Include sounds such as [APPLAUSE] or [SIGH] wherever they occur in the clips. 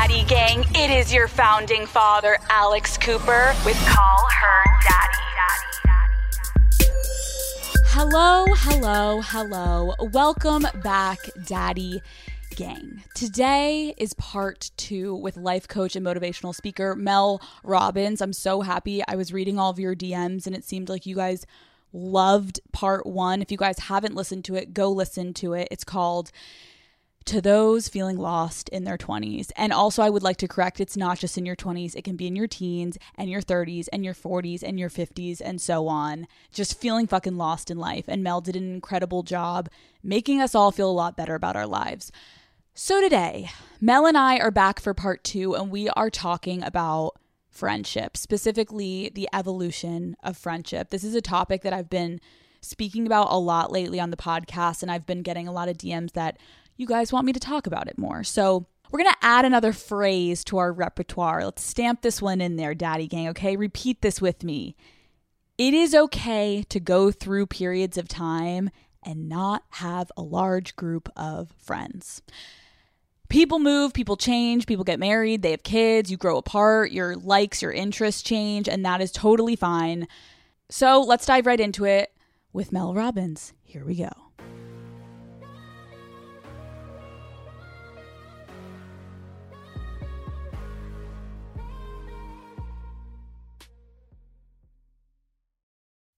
Daddy Gang. It is your founding father, Alex Cooper, with Call Her Daddy. Hello, hello, hello. Welcome back, Daddy Gang. Today is part two with life coach and motivational speaker Mel Robbins. I'm so happy. I was reading all of your DMs and it seemed like you guys loved part one. If you guys haven't listened to it, go listen to it. It's called to those feeling lost in their 20s. And also, I would like to correct it's not just in your 20s, it can be in your teens and your 30s and your 40s and your 50s and so on. Just feeling fucking lost in life. And Mel did an incredible job making us all feel a lot better about our lives. So, today, Mel and I are back for part two, and we are talking about friendship, specifically the evolution of friendship. This is a topic that I've been speaking about a lot lately on the podcast, and I've been getting a lot of DMs that you guys want me to talk about it more. So we're going to add another phrase to our repertoire. Let's stamp this one in there, Daddy Gang, okay? Repeat this with me. It is okay to go through periods of time and not have a large group of friends. People move, people change, people get married, they have kids, you grow apart, your likes, your interests change, and that is totally fine. So let's dive right into it with Mel Robbins. Here we go.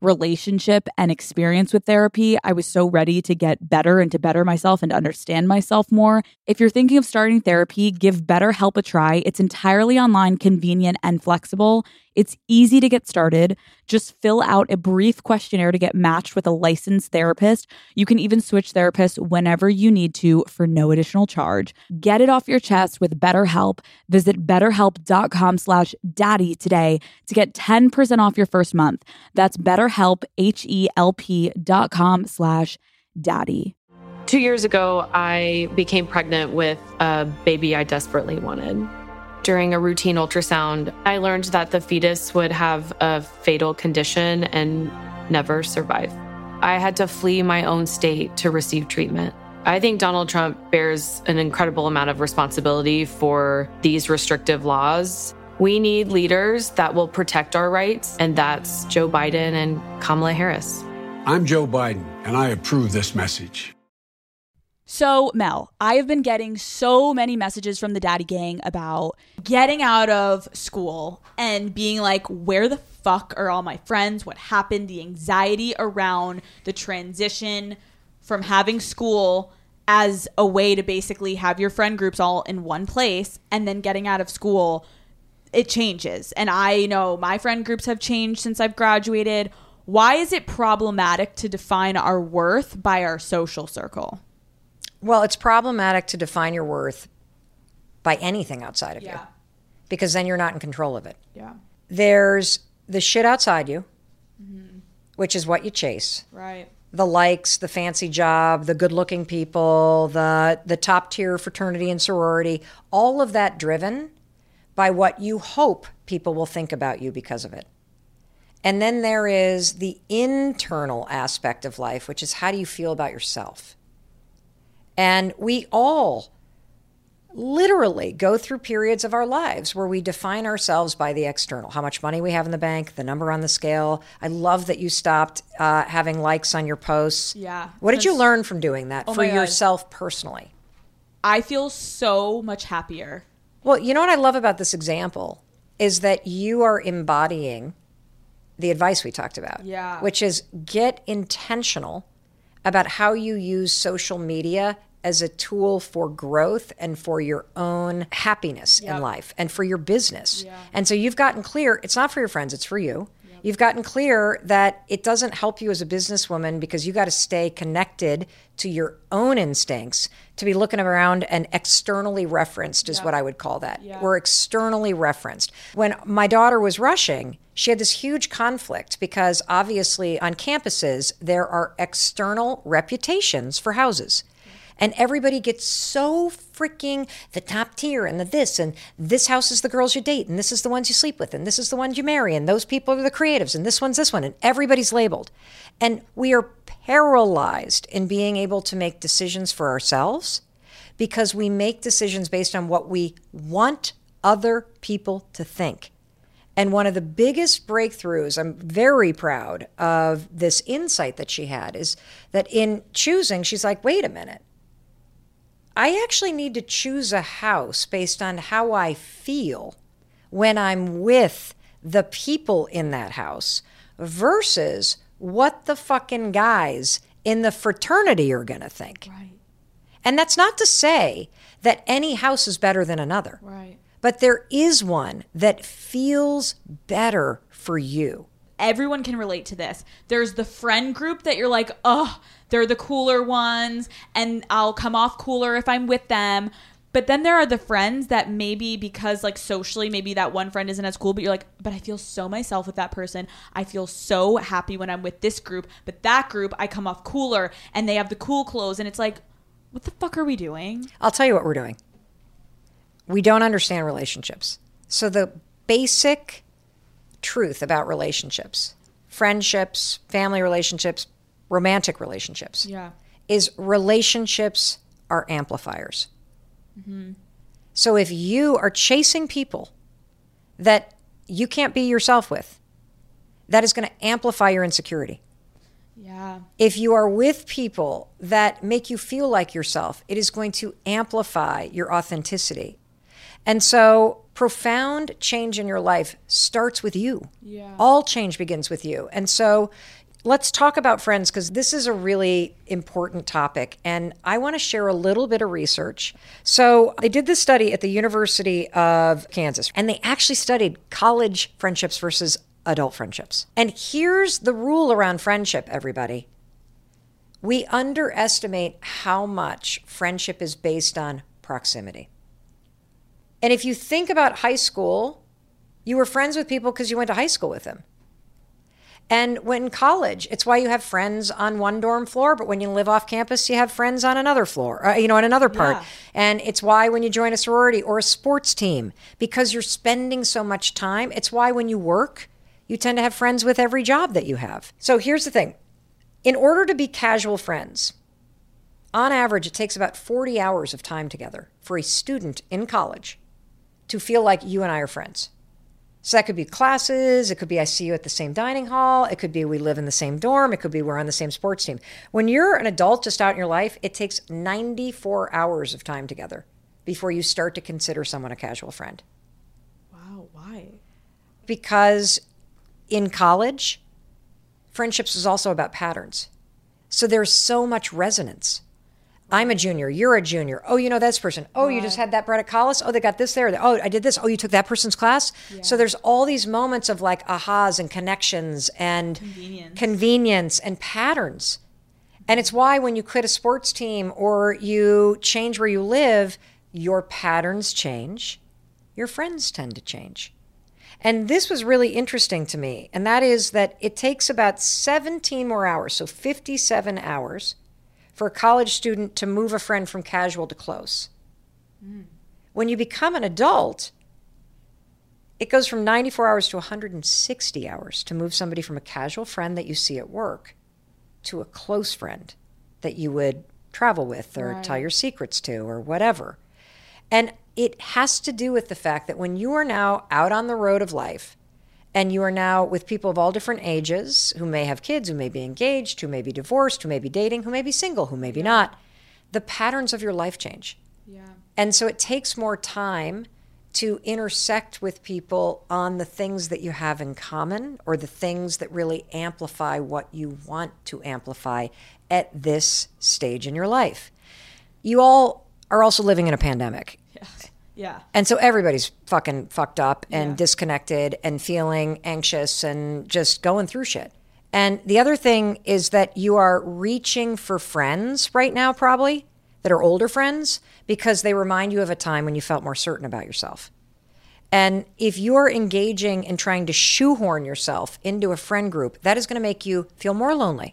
relationship and experience with therapy. I was so ready to get better and to better myself and understand myself more. If you're thinking of starting therapy, give BetterHelp a try. It's entirely online, convenient, and flexible. It's easy to get started. Just fill out a brief questionnaire to get matched with a licensed therapist. You can even switch therapists whenever you need to for no additional charge. Get it off your chest with BetterHelp. Visit betterhelp.com slash daddy today to get 10% off your first month. That's betterhelp, H-E-L-P dot com slash daddy. Two years ago, I became pregnant with a baby I desperately wanted during a routine ultrasound, I learned that the fetus would have a fatal condition and never survive. I had to flee my own state to receive treatment. I think Donald Trump bears an incredible amount of responsibility for these restrictive laws. We need leaders that will protect our rights, and that's Joe Biden and Kamala Harris. I'm Joe Biden, and I approve this message. So, Mel, I have been getting so many messages from the daddy gang about getting out of school and being like, where the fuck are all my friends? What happened? The anxiety around the transition from having school as a way to basically have your friend groups all in one place and then getting out of school, it changes. And I know my friend groups have changed since I've graduated. Why is it problematic to define our worth by our social circle? Well, it's problematic to define your worth by anything outside of yeah. you because then you're not in control of it. Yeah. There's the shit outside you, mm-hmm. which is what you chase. Right. The likes, the fancy job, the good looking people, the, the top tier fraternity and sorority, all of that driven by what you hope people will think about you because of it. And then there is the internal aspect of life, which is how do you feel about yourself? And we all literally go through periods of our lives where we define ourselves by the external how much money we have in the bank, the number on the scale. I love that you stopped uh, having likes on your posts. Yeah. What did you learn from doing that Oh for yourself personally? I feel so much happier. Well, you know what I love about this example is that you are embodying the advice we talked about. Yeah. Which is get intentional about how you use social media as a tool for growth and for your own happiness in life and for your business. And so you've gotten clear, it's not for your friends, it's for you. You've gotten clear that it doesn't help you as a businesswoman because you got to stay connected to your own instincts to be looking around and externally referenced is what I would call that. We're externally referenced. When my daughter was rushing, she had this huge conflict because obviously on campuses there are external reputations for houses. And everybody gets so freaking the top tier and the this and this house is the girls you date and this is the ones you sleep with and this is the ones you marry and those people are the creatives and this one's this one and everybody's labeled. And we are paralyzed in being able to make decisions for ourselves because we make decisions based on what we want other people to think. And one of the biggest breakthroughs, I'm very proud of this insight that she had, is that in choosing, she's like, wait a minute. I actually need to choose a house based on how I feel when I'm with the people in that house versus what the fucking guys in the fraternity are going to think. Right. And that's not to say that any house is better than another. Right. But there is one that feels better for you. everyone can relate to this. There's the friend group that you're like, oh, they're the cooler ones, and I'll come off cooler if I'm with them. But then there are the friends that maybe because like socially, maybe that one friend isn't as cool, but you're like, but I feel so myself with that person. I feel so happy when I'm with this group, but that group I come off cooler and they have the cool clothes, and it's like, what the fuck are we doing? I'll tell you what we're doing. We don't understand relationships. So, the basic truth about relationships, friendships, family relationships, romantic relationships, Yeah. is relationships are amplifiers. Mm-hmm. So, if you are chasing people that you can't be yourself with, that is going to amplify your insecurity. Yeah. If you are with people that make you feel like yourself, it is going to amplify your authenticity. And so, profound change in your life starts with you. Yeah. All change begins with you. And so, let's talk about friends because this is a really important topic. And I want to share a little bit of research. So, I did this study at the University of Kansas, and they actually studied college friendships versus adult friendships. And here's the rule around friendship, everybody. We underestimate how much friendship is based on proximity. And if you think about high school, you were friends with people because you went to high school with them. And when in college, it's why you have friends on one dorm floor, but when you live off campus, you have friends on another floor, uh, you know, on another part. Yeah. And it's why when you join a sorority or a sports team, because you're spending so much time, it's why when you work, you tend to have friends with every job that you have. So here's the thing in order to be casual friends, on average, it takes about 40 hours of time together for a student in college to feel like you and I are friends. So that could be classes, it could be I see you at the same dining hall, it could be we live in the same dorm, it could be we're on the same sports team. When you're an adult just out in your life, it takes 94 hours of time together before you start to consider someone a casual friend. Wow. Why? Because in college, friendships is also about patterns. So there's so much resonance. I'm a junior. You're a junior. Oh, you know this person. Oh, you just had that bread at Collis. Oh, they got this there. Oh, I did this. Oh, you took that person's class. So there's all these moments of like ahas and connections and Convenience. convenience and patterns. And it's why when you quit a sports team or you change where you live, your patterns change, your friends tend to change. And this was really interesting to me. And that is that it takes about 17 more hours, so 57 hours, for a college student to move a friend from casual to close. Hmm. When you become an adult, it goes from 94 hours to 160 hours to move somebody from a casual friend that you see at work to a close friend that you would travel with or tell your secrets to or whatever. And it has to do with the fact that when you are now out on the road of life and you are now with people of all different ages who may have kids, who may be engaged, who may be divorced, who may be dating, who may be single, who may be not, the patterns of your life change. Yeah. And so it takes more time to intersect with people on the things that you have in common or the things that really amplify what you want to amplify at this stage in your life. You all are also living in a pandemic. Yeah. And so everybody's fucking fucked up and disconnected and feeling anxious and just going through shit. And the other thing is that you are reaching for friends right now, probably that are older friends, because they remind you of a time when you felt more certain about yourself. And if you're engaging in trying to shoehorn yourself into a friend group, that is going to make you feel more lonely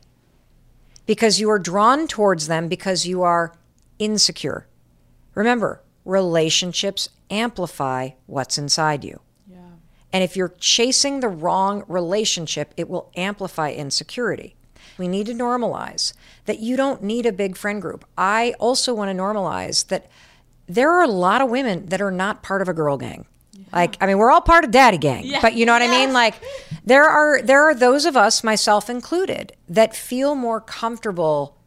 because you are drawn towards them because you are insecure. Remember, relationships amplify what's inside you. And if you're chasing the wrong relationship, it will amplify insecurity. We need to normalize that you don't need a big friend group. I also want to normalize that there are a lot of women that are not part of a girl gang. Like, I mean, we're all part of daddy gang, but you know what I mean? Like, there are there are those of us, myself included, that feel more comfortable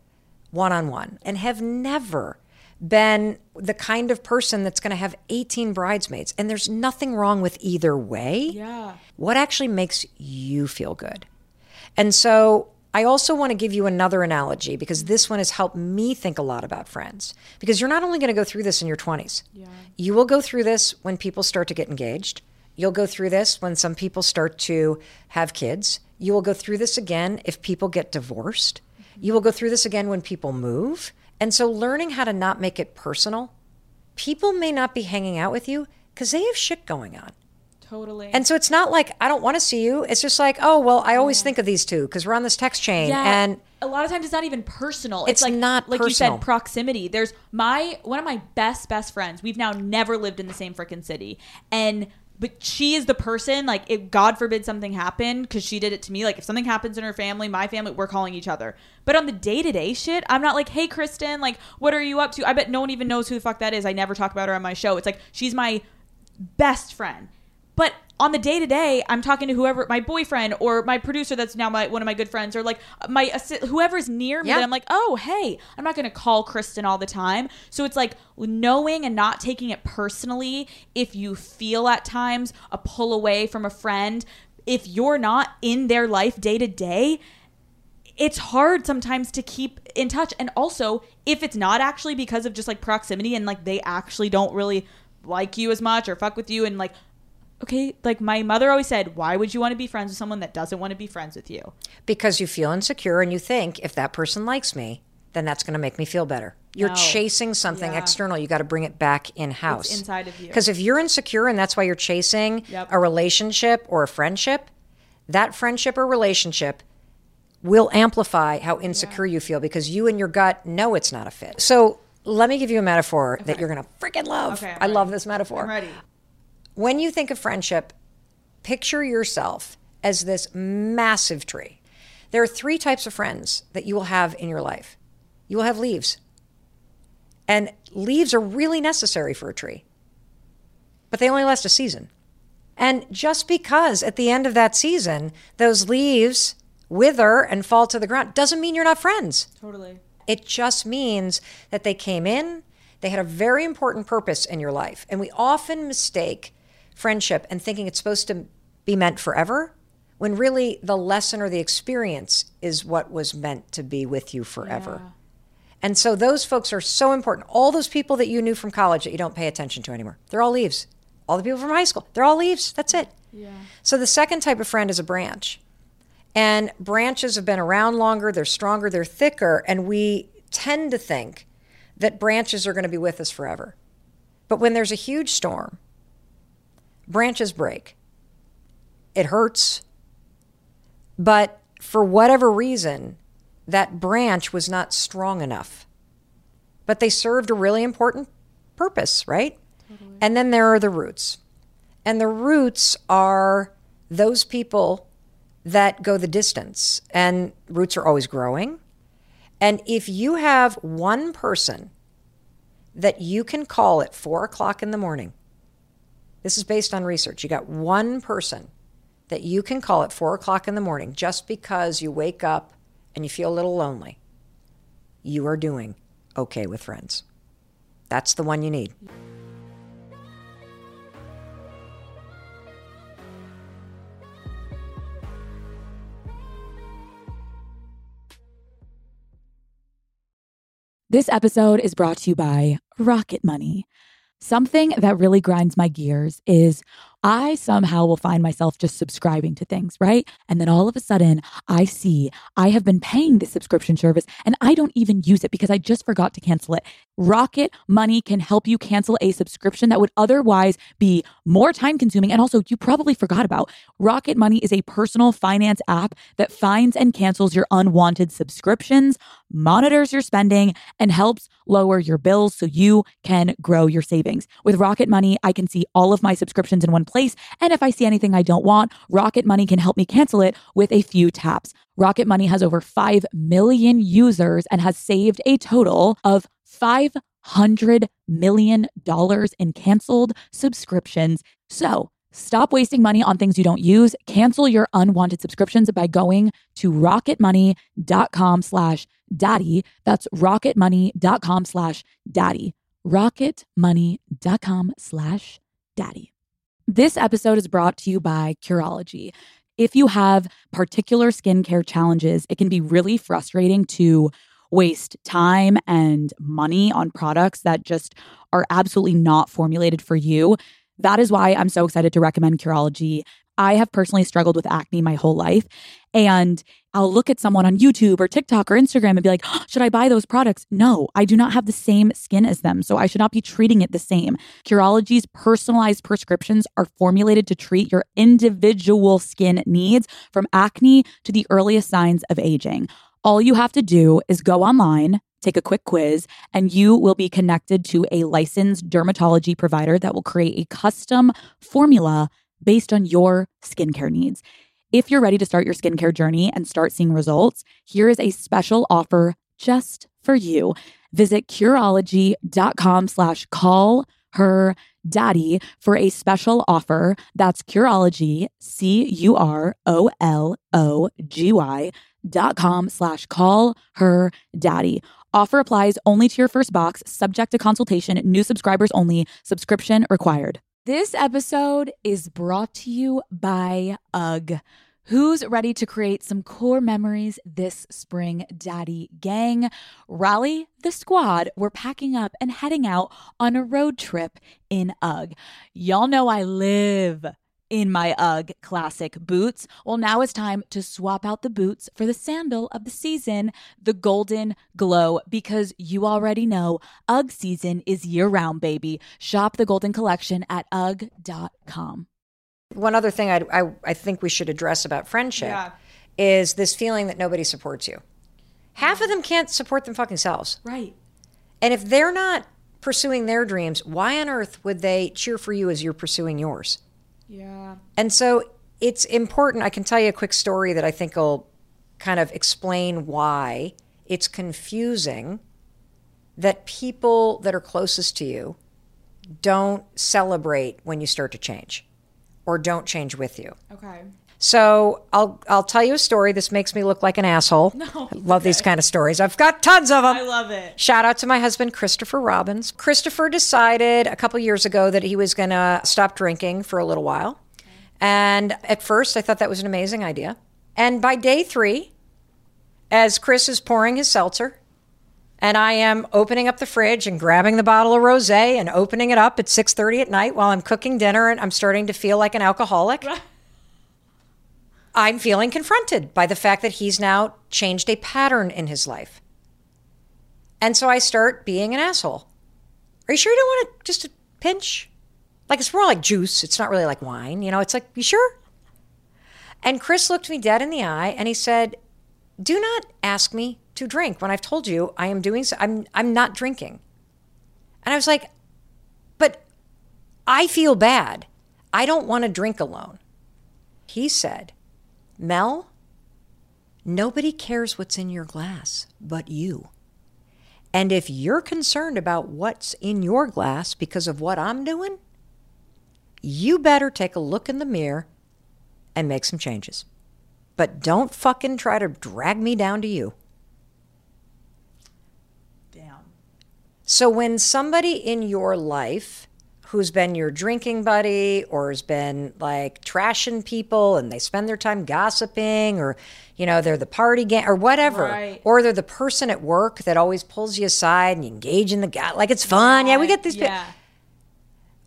one on one and have never been the kind of person that's going to have 18 bridesmaids. And there's nothing wrong with either way. Yeah. What actually makes you feel good? And so I also want to give you another analogy because this one has helped me think a lot about friends. Because you're not only going to go through this in your 20s, yeah. you will go through this when people start to get engaged. You'll go through this when some people start to have kids. You will go through this again if people get divorced. You will go through this again when people move. And so, learning how to not make it personal, people may not be hanging out with you because they have shit going on. Totally. And so it's not like I don't want to see you. It's just like, oh well, I always think of these two because we're on this text chain, Yeah. and a lot of times it's not even personal. It's like not like you said, proximity. There's my one of my best best friends. We've now never lived in the same freaking city, and but she is the person like if God forbid something happened because she did it to me. Like if something happens in her family, my family, we're calling each other. But on the day to day shit, I'm not like, hey Kristen, like what are you up to? I bet no one even knows who the fuck that is. I never talk about her on my show. It's like she's my best friend. But on the day to day, I'm talking to whoever my boyfriend or my producer that's now my one of my good friends or like uh, my assi- whoever's near me Yeah. that I'm like, "Oh, hey, I'm not going to call Kristen all the time." So it's like knowing and not taking it personally if you feel at times a pull away from a friend, if you're not in their life day to day, it's hard sometimes to keep in touch and also if it's not actually because of just like proximity and like they actually don't really like you as much or fuck with you and like okay like my mother always said why would you want to be friends with someone that doesn't want to be friends with you because you feel insecure and you think if that person likes me, then that's going to make me feel better. You're No. chasing something Yeah. external. You got to bring it back in house. Inside of you. Because if you're insecure and that's why you're chasing Yep. a relationship or a friendship, that friendship or relationship will amplify how insecure you feel because you and your gut know it's not a fit. So let me give you a metaphor that you're going to freaking love. Okay, I love this metaphor i'm ready when you think of friendship, picture yourself as this massive tree. There are three types of friends that you will have in your life. You will have leaves. And leaves are really necessary for a tree, but they only last a season. And just because at the end of that season, those leaves wither and fall to the ground doesn't mean you're not friends. totally It just means that they came in, they had a very important purpose in your life. And we often mistake friendship and thinking it's supposed to be meant forever, when really the lesson or the experience is what was meant to be with you forever. And so those folks are so important. All those people that you knew from college that you don't pay attention to anymore, they're all leaves. All the people from high school, they're all leaves. That's it. Yeah. So the second type of friend is a branch. And branches have been around longer, they're stronger, they're thicker, and we tend to think that branches are going to be with us forever. But when there's a huge storm, branches break. It hurts. But for whatever reason, that branch was not strong enough. But they served a really important purpose, right? And then there are the roots. And the roots are those people that go the distance. And roots are always growing. And if you have one person that you can call at four o'clock in the morning. This is based on research. You got one person that you can call at four o'clock in the morning just because you wake up and you feel a little lonely. You are doing okay with friends. That's the one you need. This episode is brought to you by Rocket Money. Something that really grinds my gears is I somehow will find myself just subscribing to things, right? And then all of a sudden, I see I have been paying this subscription service and I don't even use it because I just forgot to cancel it. Rocket Money can help you cancel a subscription that would otherwise be more time consuming and also you probably forgot about. Rocket Money is a personal finance app that finds and cancels your unwanted subscriptions, monitors your spending, and helps lower your bills so you can grow your savings. With Rocket Money, I can see all of my subscriptions in one place place. And if I see anything I don't want, Rocket Money can help me cancel it with a few taps. Rocket Money has over 5 million users and has saved a total of $500 million in canceled subscriptions. So, Stop wasting money on things you don't use. Cancel your unwanted subscriptions by going to rocketmoney.com slash daddy. That's rocketmoney.com slash daddy. rocketmoney.com slash daddy. This episode is brought to you by Curology. If you have particular skincare challenges, it can be really frustrating to waste time and money on products that just are absolutely not formulated for you. That is why I'm so excited to recommend Curology. I have personally struggled with acne my whole life. And I'll look at someone on YouTube or TikTok or Instagram and be like, should I buy those products? No, I do not have the same skin as them. So I should not be treating it the same. Curology's personalized prescriptions are formulated to treat your individual skin needs from acne to the earliest signs of aging. All you have to do is go online, take a quick quiz, and you will be connected to a licensed dermatology provider that will create a custom formula based on your skincare needs. If you're ready to start your skincare journey and start seeing results, here is a special offer just for you. Visit Curology.com slash call her daddy for a special offer. That's Curology, C-U-R-O-L-O-G-Y dot com slash call her daddy. Offer applies only to your first box, subject to consultation, new subscribers only, subscription required. This episode is brought to you by UGG. Who's ready to create some core memories this spring, Daddy Gang? Rally the squad. We're packing up and heading out on a road trip in UGG. Y'all know I live in my UGG classic boots. Well, now it's time to swap out the boots for the sandal of the season, the Golden Glow, because you already know UGG season is year round, baby. Shop the Golden Collection at UGG.com. One other thing I, I, I think we should address about friendship Yeah. is this feeling that nobody supports you. Half of them can't support them fucking selves. Right. And if they're not pursuing their dreams, why on earth would they cheer for you as you're pursuing yours? Yeah. And so it's important. I can tell you a quick story that I think will kind of explain why it's confusing that people that are closest to you don't celebrate when you start to change or don't change with you. Okay. So I'll I'll tell you a story. This makes me look like an asshole. [LAUGHS] No, I love these kind of stories. I've got tons of them. I love it. Shout out to my husband Christopher Robbins. Christopher decided a couple years ago that he was going to stop drinking for a little while. And at first I thought that was an amazing idea. And by day 3, as Chris is pouring his seltzer and I am opening up the fridge and grabbing the bottle of rosé and opening it up at 6:30 at night while I'm cooking dinner and I'm starting to feel like an alcoholic. I'm feeling confronted by the fact that he's now changed a pattern in his life. And so I start being an asshole. Are you sure you don't want to just a pinch? Like it's more like juice. It's not really like wine. You know, it's like, you sure? And Chris looked me dead in the eye and he said, Do not ask me to drink when I've told you I am doing so. I'm, I'm not drinking. And I was like, But I feel bad. I don't want to drink alone. He said, Mel, nobody cares what's in your glass but you. And if you're concerned about what's in your glass because of what I'm doing, you better take a look in the mirror and make some changes. But don't fucking try to drag me down to you. Damn. So when somebody in your life who's been your drinking buddy or has been like trashing people and they spend their time gossiping or you know they're the party gang or whatever Right. or they're the person at work that always pulls you aside and you engage in the guy like it's fun yeah we get these pe- Yeah.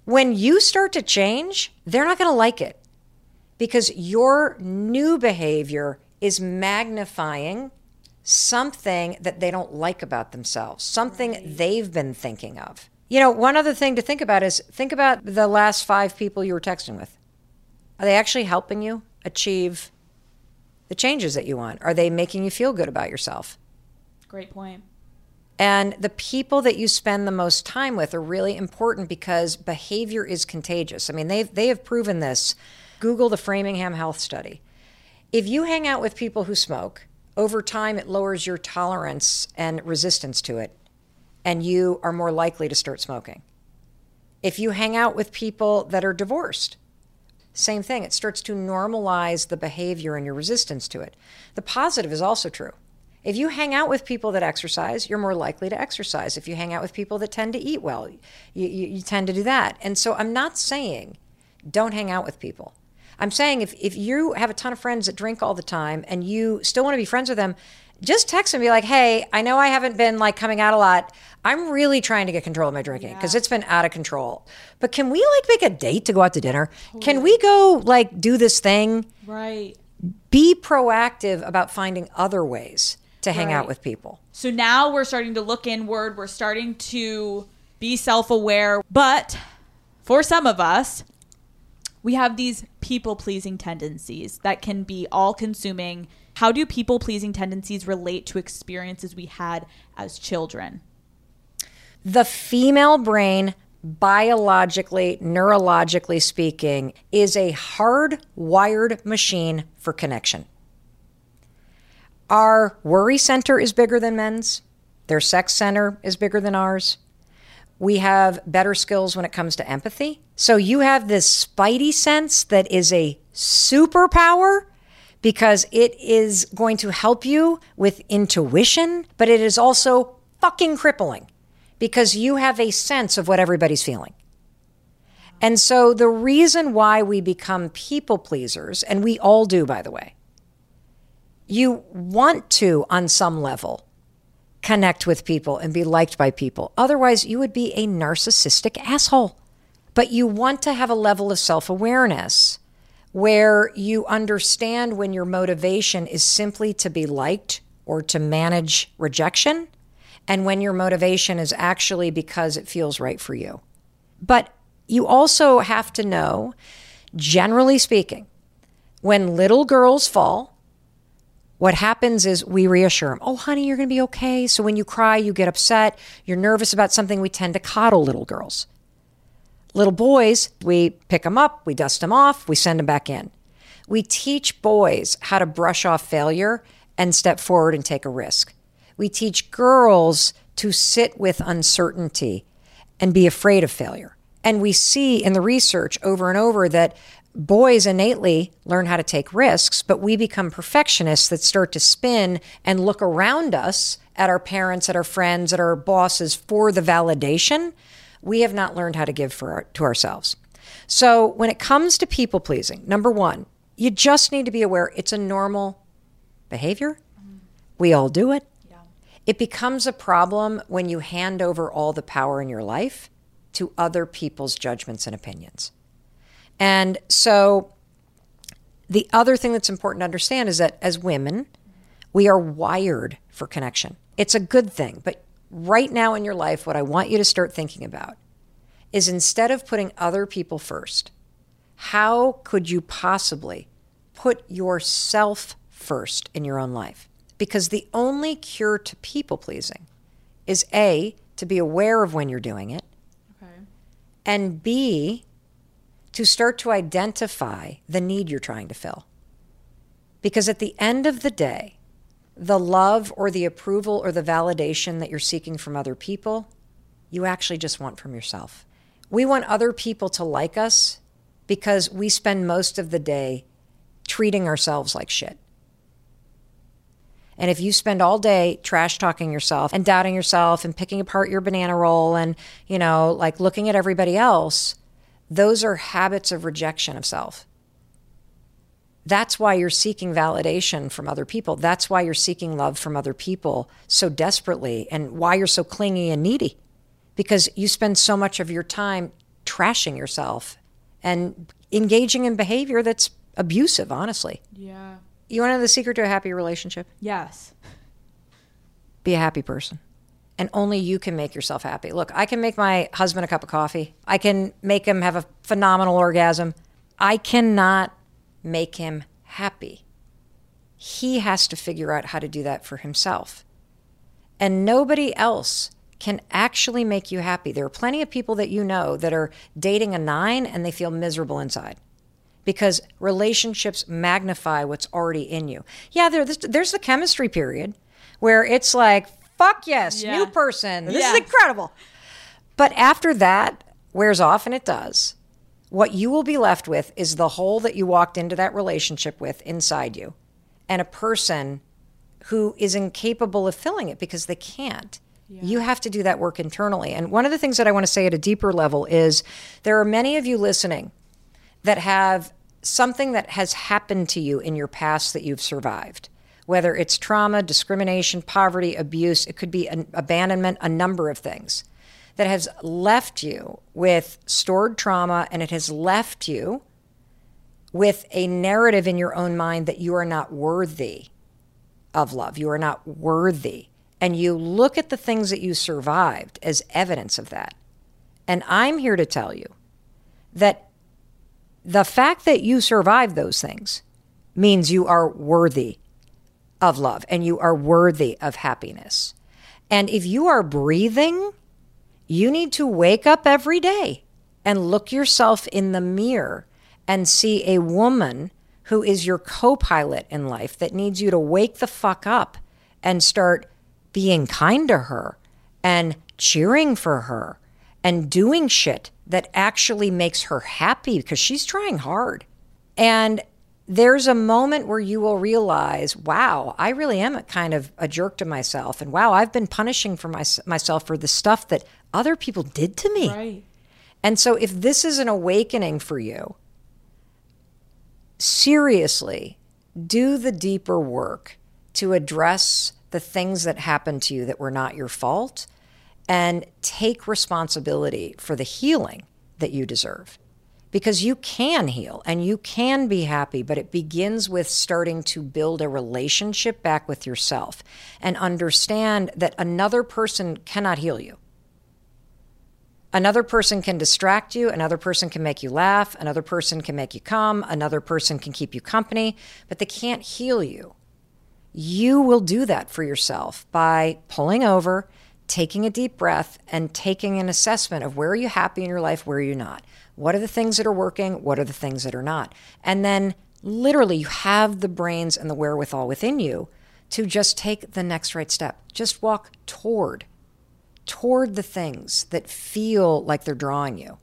when you start to change, they're not going to like it because your new behavior is magnifying something that they don't like about themselves, something they've been thinking of. You know, one other thing to think about is think about the last five people you were texting with. Are they actually helping you achieve the changes that you want? Are they making you feel good about yourself? Great point. And the people that you spend the most time with are really important because behavior is contagious. I mean, they they have proven this. Google the Framingham Health Study. If you hang out with people who smoke, over time it lowers your tolerance and resistance to it, and you are more likely to start smoking. If you hang out with people that are divorced, same thing. It starts to normalize the behavior and your resistance to it. The positive is also true. If you hang out with people that exercise, you're more likely to exercise. If you hang out with people that tend to eat well, you, you, you tend to do that. And so I'm not saying don't hang out with people. I'm saying if, if you have a ton of friends that drink all the time and you still want to be friends with them, just text them and be like, hey, I know I haven't been like coming out a lot. I'm really trying to get control of my drinking because it's been out of control. But can we like make a date to go out to dinner? Oh, can we go like do this thing? Right. Be proactive about finding other ways to hang out with people. So now we're starting to look inward. We're starting to be self aware. But for some of us, we have these people pleasing tendencies that can be all consuming. How do people pleasing tendencies relate to experiences we had as children? The female brain, biologically, neurologically speaking, is a hardwired machine for connection. Our worry center is bigger than men's, their sex center is bigger than ours. We have better skills when it comes to empathy. So you have this spidey sense that is a superpower because it is going to help you with intuition, but it is also fucking crippling because you have a sense of what everybody's feeling. And so the reason why we become people pleasers, and we all do, by the way, you want to, on some level, connect with people and be liked by people. Otherwise, you would be a narcissistic asshole. But you want to have a level of self awareness where you understand when your motivation is simply to be liked or to manage rejection, and when your motivation is actually because it feels right for you. But you also have to know, generally speaking, when little girls fall, what happens is we reassure them, oh, honey, you're going to be okay. So when you cry, you get upset, you're nervous about something, we tend to coddle little girls. Little boys, we pick them up, we dust them off, we send them back in. We teach boys how to brush off failure and step forward and take a risk. We teach girls to sit with uncertainty and be afraid of failure. And we see in the research over and over that boys innately learn how to take risks, but we become perfectionists that start to spin and look around us at our parents, at our friends, at our bosses for the validation. We have not learned how to give for our, to ourselves. So when it comes to people pleasing, number one, you just need to be aware it's a normal behavior. We all do it. It becomes a problem when you hand over all the power in your life to other people's judgments and opinions. And so the other thing that's important to understand is that as women, we are wired for connection. It's a good thing. But right now in your life, what I want you to start thinking about is instead of putting other people first, how could you possibly put yourself first in your own life? Because the only cure to people pleasing is A, to be aware of when you're doing it, and B, to start to identify the need you're trying to fill. Because at the end of the day, the love or the approval or the validation that you're seeking from other people, you actually just want from yourself. We want other people to like us because we spend most of the day treating ourselves like shit. And if you spend all day trash talking yourself and doubting yourself and picking apart your banana roll and, you know, like looking at everybody else, those are habits of rejection of self. That's why you're seeking validation from other people. That's why you're seeking love from other people so desperately and why you're so clingy and needy because you spend so much of your time trashing yourself and engaging in behavior that's abusive, honestly. Yeah. You want to know the secret to a happy relationship? Yes. Be a happy person. And only you can make yourself happy. Look, I can make my husband a cup of coffee. I can make him have a phenomenal orgasm. I cannot make him happy. He has to figure out how to do that for himself. And nobody else can actually make you happy. There are plenty of people that you know that are dating a nine and they feel miserable inside because relationships magnify what's already in you. Yeah, there, there's the chemistry period where it's like, fuck yes, Yeah. new person. This Yeah. is incredible. But after that wears off, and it does, what you will be left with is the hole that you walked into that relationship with inside you and a person who is incapable of filling it because they can't. You have to do that work internally. And one of the things that I want to say at a deeper level is there are many of you listening that have something that has happened to you in your past that you've survived. Whether it's trauma, discrimination, poverty, abuse, it could be an abandonment, a number of things that has left you with stored trauma and it has left you with a narrative in your own mind that you are not worthy of love. You are not worthy. And you look at the things that you survived as evidence of that. And I'm here to tell you that the fact that you survived those things means you are worthy of love and you are worthy of happiness. And if you are breathing, you need to wake up every day and look yourself in the mirror and see a woman who is your co pilot in life that needs you to wake the fuck up and start being kind to her and cheering for her and doing shit that actually makes her happy because she's trying hard. And there's a moment where you will realize, wow, I really am a kind of a jerk to myself. And wow, I've been punishing for my, myself for the stuff that other people did to me. Right. And so, if this is an awakening for you, seriously, do the deeper work to address the things that happened to you that were not your fault and take responsibility for the healing that you deserve. Because you can heal and you can be happy, but it begins with starting to build a relationship back with yourself and understand that another person cannot heal you. Another person can distract you, another person can make you laugh, another person can make you come, another person can keep you company, but they can't heal you. You will do that for yourself by pulling over, taking a deep breath, and taking an assessment of where are you happy in your life, where are you not? What are the things that are working? What are the things that are not? And then literally, you have the brains and the wherewithal within you to just take the next right step. Just walk toward toward the things that feel like they're drawing you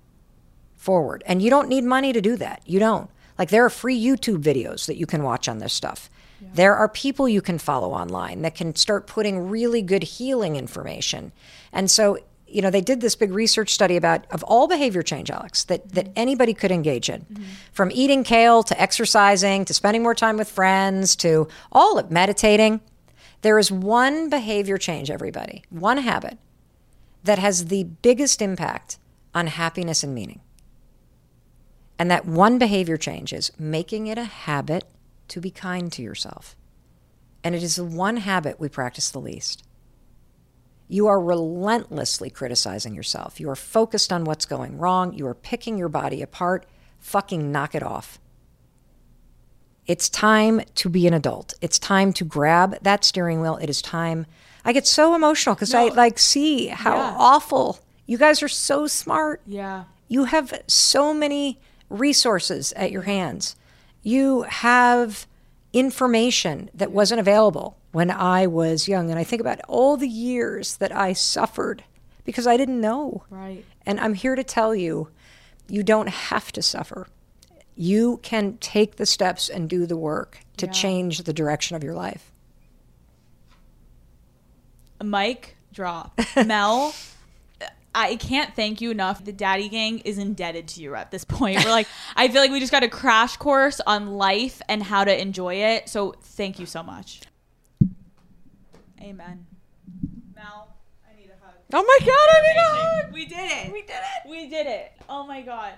forward. And you don't need money to do that. You don't. Like there are free YouTube videos that you can watch on this stuff. There are people you can follow online that can start putting really good healing information. And so, you know, they did this big research study about of all behavior change, Alex, that that anybody could engage in. Mm-hmm. From eating kale to exercising to spending more time with friends to all of meditating. There is one behavior change, everybody, one habit that has the biggest impact on happiness and meaning. And that one behavior change is making it a habit to be kind to yourself. And it is the one habit we practice the least. You are relentlessly criticizing yourself. You are focused on what's going wrong. You are picking your body apart. Fucking knock it off. It's time to be an adult. It's time to grab that steering wheel. It is time. I get so emotional because I like see how Yeah. awful you guys are so smart. Yeah. You have so many resources at your hands. You have information that wasn't available when I was young. And I think about all the years that I suffered because I didn't know. Right. And I'm here to tell you, you don't have to suffer. You can take the steps and do the work to change the direction of your life. Mic drop. [LAUGHS] Mel, I can't thank you enough. The Daddy Gang is indebted to you at this point. We're like, [LAUGHS] I feel like we just got a crash course on life and how to enjoy it. So thank you so much. Amen. Mel, I need a hug. Oh my God, I need a hug. We did it. We did it. We did it. Oh my God.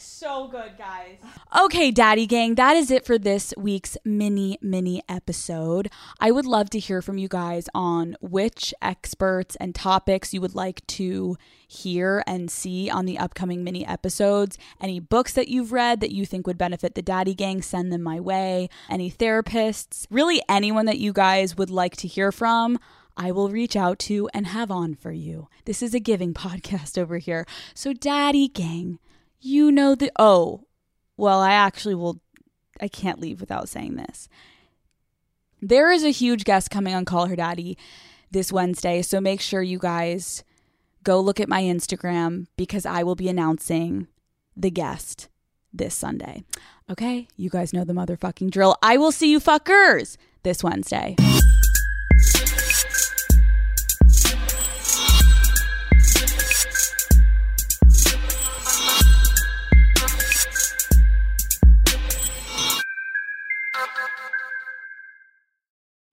So good, guys. Okay, Daddy Gang, that is it for this week's mini, mini episode. I would love to hear from you guys on which experts and topics you would like to hear and see on the upcoming mini episodes. Any books that you've read that you think would benefit the Daddy Gang, send them my way. Any therapists, really anyone that you guys would like to hear from. I will reach out to and have on for you. This is a giving [LAUGHS] podcast over here. So, Daddy Gang, you know the. Oh, well, I actually will. I can't leave without saying this. There is a huge guest coming on Call Her Daddy this Wednesday. So, make sure you guys go look at my Instagram because I will be announcing the guest this Sunday. Okay? You guys know the motherfucking drill. I will see you fuckers this Wednesday.